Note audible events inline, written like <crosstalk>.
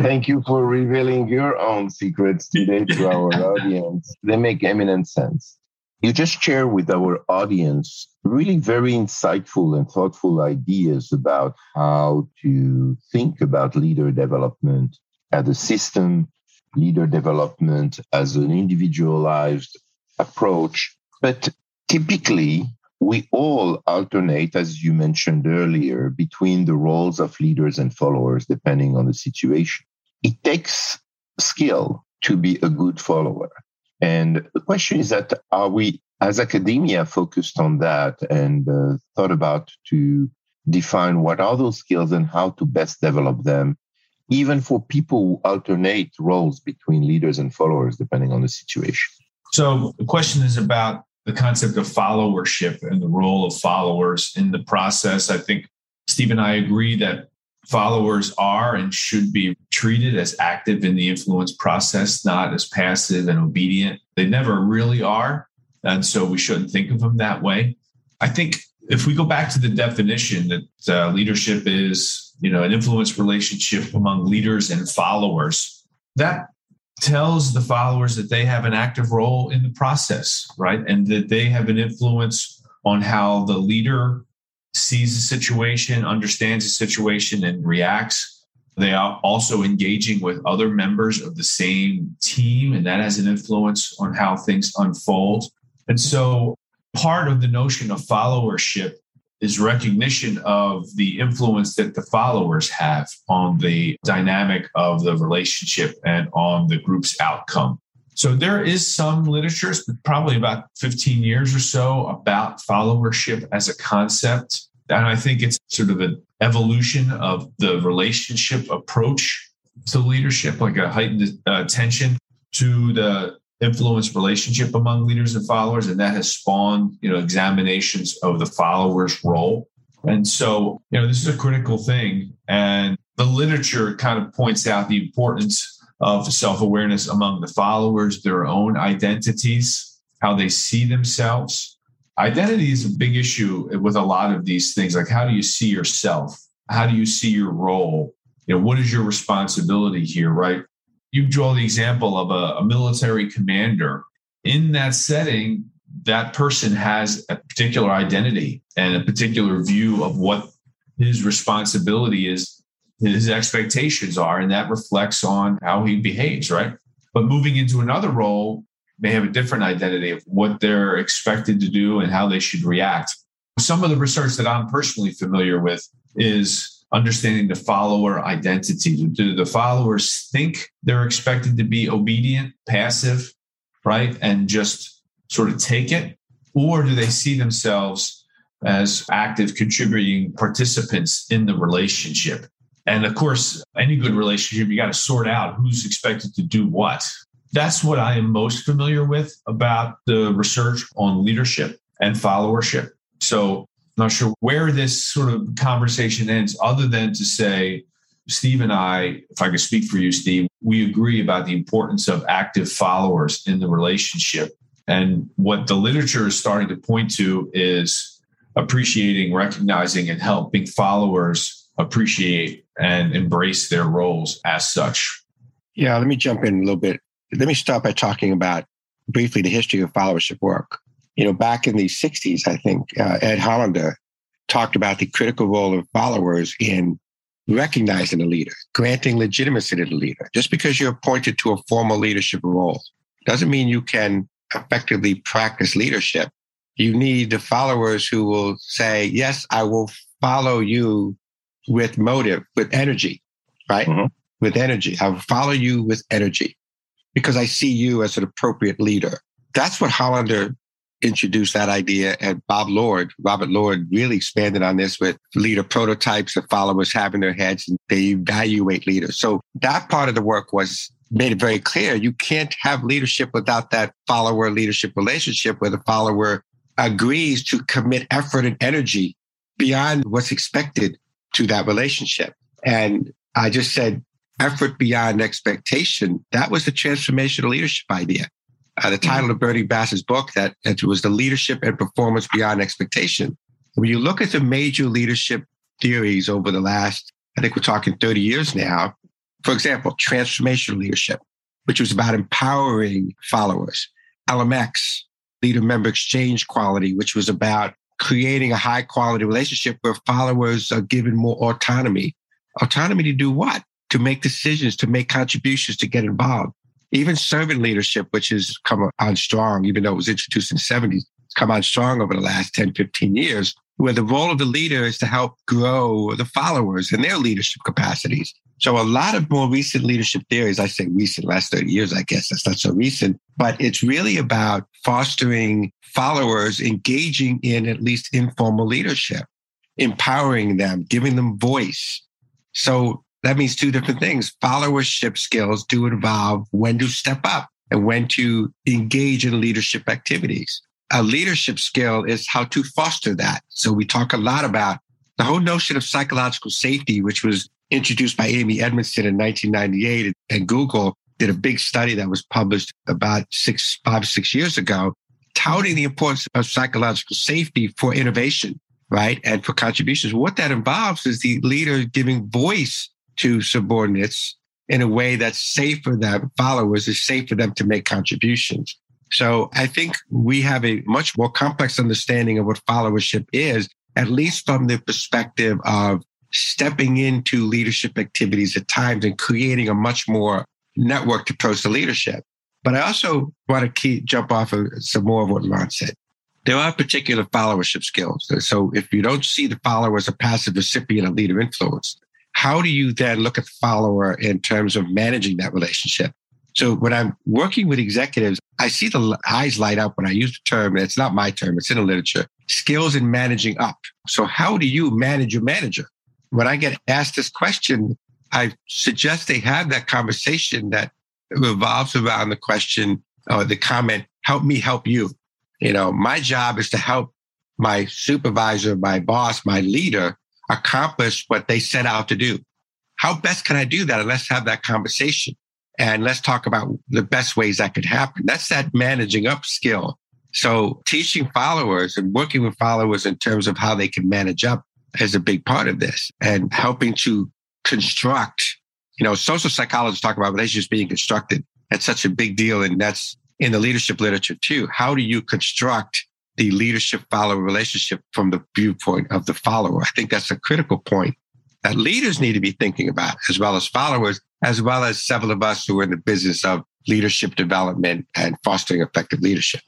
Thank you for revealing your own secrets today to our <laughs> audience. They make eminent sense. You just share with our audience really very insightful and thoughtful ideas about how to think about leader development as a system, leader development as an individualized approach. But typically, we all alternate, as you mentioned earlier, between the roles of leaders and followers, depending on the situation. It takes skill to be a good follower. And the question is that are we, as academia, focused on that and uh, thought about to define what are those skills and how to best develop them, even for people who alternate roles between leaders and followers, depending on the situation? So the question is about the concept of followership and the role of followers in the process. I think Steve and I agree that followers are and should be treated as active in the influence process, not as passive and obedient. They never really are. And so we shouldn't think of them that way. I think if we go back to the definition that uh, leadership is, you know, an influence relationship among leaders and followers, that tells the followers that they have an active role in the process, right? And that they have an influence on how the leader sees the situation, understands the situation, and reacts. They are also engaging with other members of the same team, and that has an influence on how things unfold. And so, part of the notion of followership is recognition of the influence that the followers have on the dynamic of the relationship and on the group's outcome. So there is some literature, probably about 15 years or so, about followership as a concept. And I think it's sort of an evolution of the relationship approach to leadership, like a heightened uh, attention to the influence relationship among leaders and followers. And that has spawned, you know, examinations of the followers' role. And so, you know, this is a critical thing. And the literature kind of points out the importance of self awareness among the followers, their own identities, how they see themselves. Identity is a big issue with a lot of these things. Like, how do you see yourself? How do you see your role? You know, what is your responsibility here, right? You draw the example of a, a military commander. In that setting, that person has a particular identity and a particular view of what his responsibility is his expectations are, and that reflects on how he behaves, right? But moving into another role, may have a different identity of what they're expected to do and how they should react. Some of the research that I'm personally familiar with is understanding the follower identity. Do the followers think they're expected to be obedient, passive, right? And just sort of take it? Or do they see themselves as active, contributing participants in the relationship? And of course, any good relationship, you got to sort out who's expected to do what. That's what I am most familiar with about the research on leadership and followership. So I'm not sure where this sort of conversation ends, other than to say, Steve and I, if I could speak for you, Steve, we agree about the importance of active followers in the relationship. And what the literature is starting to point to is appreciating, recognizing, and helping followers appreciate and embrace their roles as such. Yeah, let me jump in a little bit. Let me start by talking about briefly the history of followership work. You know, back in the 60s, I think uh, Ed Hollander talked about the critical role of followers in recognizing a leader, granting legitimacy to the leader. Just because you're appointed to a formal leadership role doesn't mean you can effectively practice leadership. You need the followers who will say, Yes, I will follow you with motive, with energy, right? Mm-hmm. With energy. I will follow you with energy because I see you as an appropriate leader. That's what Hollander introduced that idea. And Bob Lord, Robert Lord, really expanded on this with leader prototypes that followers have in their heads and they evaluate leaders. So that part of the work was made it very clear you can't have leadership without that follower leadership relationship where the follower agrees to commit effort and energy beyond what's expected to that relationship. And I just said, effort beyond expectation. That was the transformational leadership idea. Uh, the title mm-hmm. of Bernie Bass's book that, that was the leadership and performance beyond expectation. When you look at the major leadership theories over the last, I think we're talking 30 years now, For example, transformational leadership, which was about empowering followers. LMX, leader member exchange quality, which was about creating a high quality relationship where followers are given more autonomy. Autonomy to do what? To make decisions, to make contributions, to get involved. Even servant leadership, which has come on strong, even though it was introduced in the 70s, come on strong over the last 10, 15 years, where the role of the leader is to help grow the followers and their leadership capacities. So a lot of more recent leadership theories, I say recent, last 30 years, I guess that's not so recent, but it's really about fostering followers engaging in at least informal leadership, empowering them, giving them voice. So that means two different things. Followership skills do involve when to step up and when to engage in leadership activities. A leadership skill is how to foster that. So we talk a lot about the whole notion of psychological safety, which was introduced by Amy Edmondson in 1998 and Google did a big study that was published about six, five, six years ago, touting the importance of psychological safety for innovation, right? And for contributions. What that involves is the leader giving voice to subordinates in a way that's safe for them, followers is safe for them to make contributions. So I think we have a much more complex understanding of what followership is, at least from the perspective of stepping into leadership activities at times and creating a much more networked approach to leadership. But I also want to jump off of some more of what Lon said. There are particular followership skills. So if you don't see the follower as a passive recipient of leader influence, how do you then look at the follower in terms of managing that relationship? So when I'm working with executives, I see the eyes light up when I use the term, and it's not my term, it's in the literature, skills in managing up. So how do you manage your manager? When I get asked this question, I suggest they have that conversation that revolves around the question or the comment, help me help you. You know, my job is to help my supervisor, my boss, my leader accomplish what they set out to do. How best can I do that? And let's have that conversation. And let's talk about the best ways that could happen. That's that managing up skill. So teaching followers and working with followers in terms of how they can manage up is a big part of this and helping to construct, you know, social psychologists talk about relationships being constructed. That's such a big deal. And that's in the leadership literature too. How do you construct the leadership follower relationship from the viewpoint of the follower. I think that's a critical point that leaders need to be thinking about, as well as followers, as well as several of us who are in the business of leadership development and fostering effective leadership.